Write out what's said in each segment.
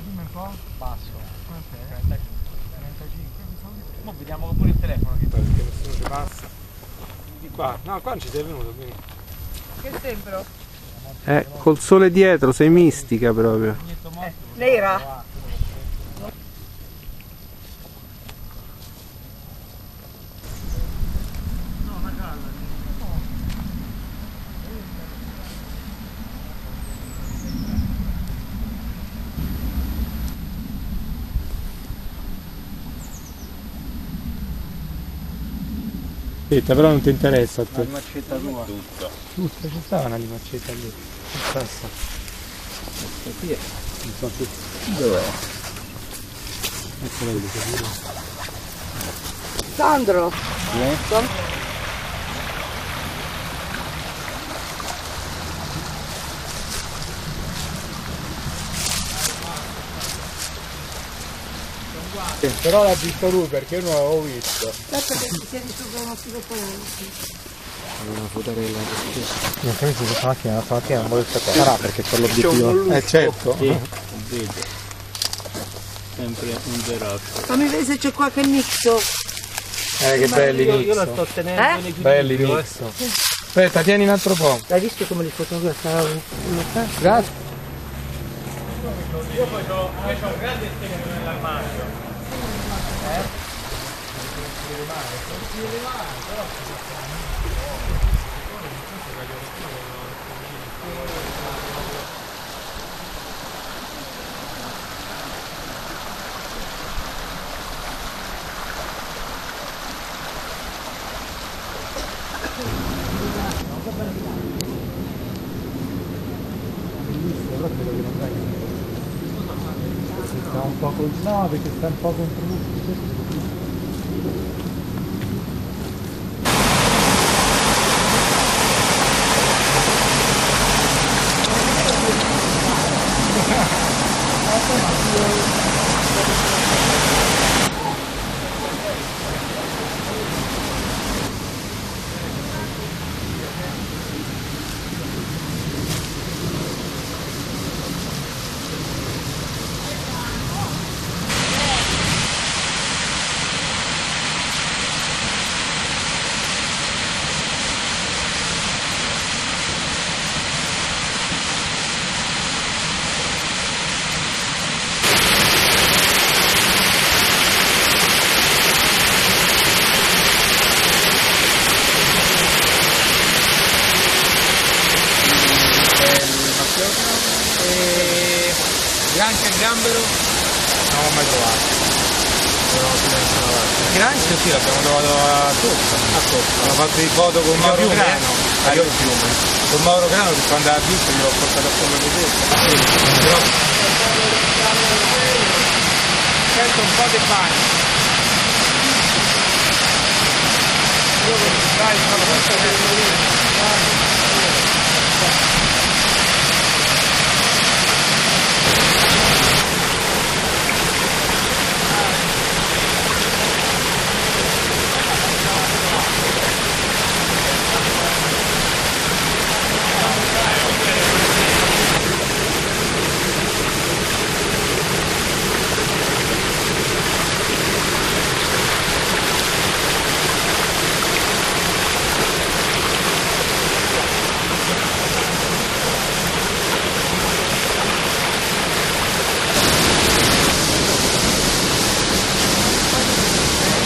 dimmi un po'. Basso. Quant'è? 35. Mo vediamo pure il telefono che nessuno ci passa. Di qua, no, qua non ci sei venuto, quindi. Che sembro? Eh, col sole dietro, sei mistica proprio. Nera? Aspetta, però non ti interessa a La te. limacetta tua. Tutto. Tutta, ci stava una limacetta lì. Passa. Qui è. Non so più. Dov'è? Eccola lì. Sandro! Eh? Però l'ha visto lui perché io non l'avevo visto. Aspetta che ti siedi sopra uno stilotone. Una futarella Non capisco questa macchina, questa macchina non vuole sapere. Sarà perché c'è l'obiettivo. Eh certo. Sì, vedo. Sempre un zero. Fammi vedere se c'è qualche nixo. Eh che belli Io, io la sto tenendo Eh? Belli eh. l'inizio. Aspetta, tieni un altro po'. Hai visto come li fotografa? Grazie. Io poi ho, un grande scheletro nell'armadio. Eh? Si deve male, non deve male, però si sa fare. Bellissimo, però credo che non venga. Sta un po' col... No, perché sta un po' contro lui. E... Granchio e gambero? Non l'ho mai trovato. Il granchio sì, l'abbiamo trovato a Tocca. A Tocca. Hanno fatto di foto con Mauro Mauro Grano. Grano. Ah, io fiume. Con Mauro Grano che quando ha visto gliel'ho portato a come vedete. Però Sento un po' di bagno. Io dai, sono questo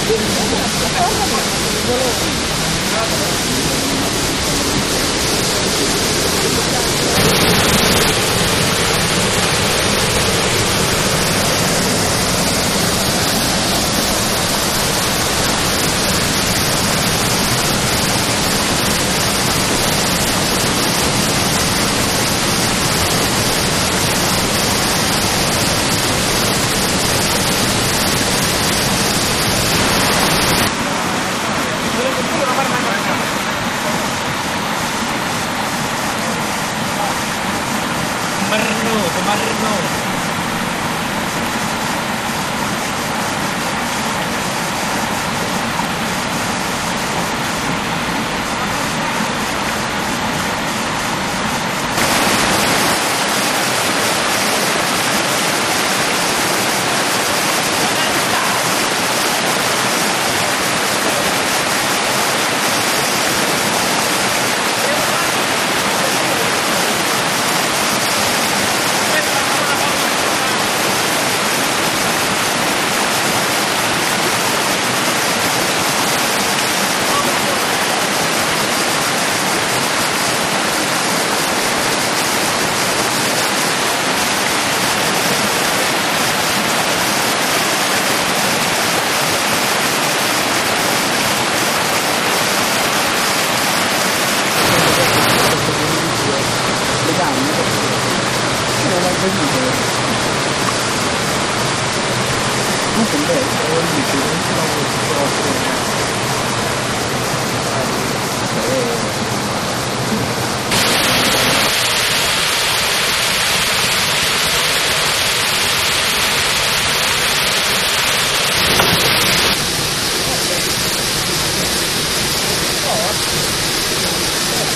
Thank you. Tomarlo, tomarlo. Marrone. Comunque beh, stavo lì, non si lavora proprio.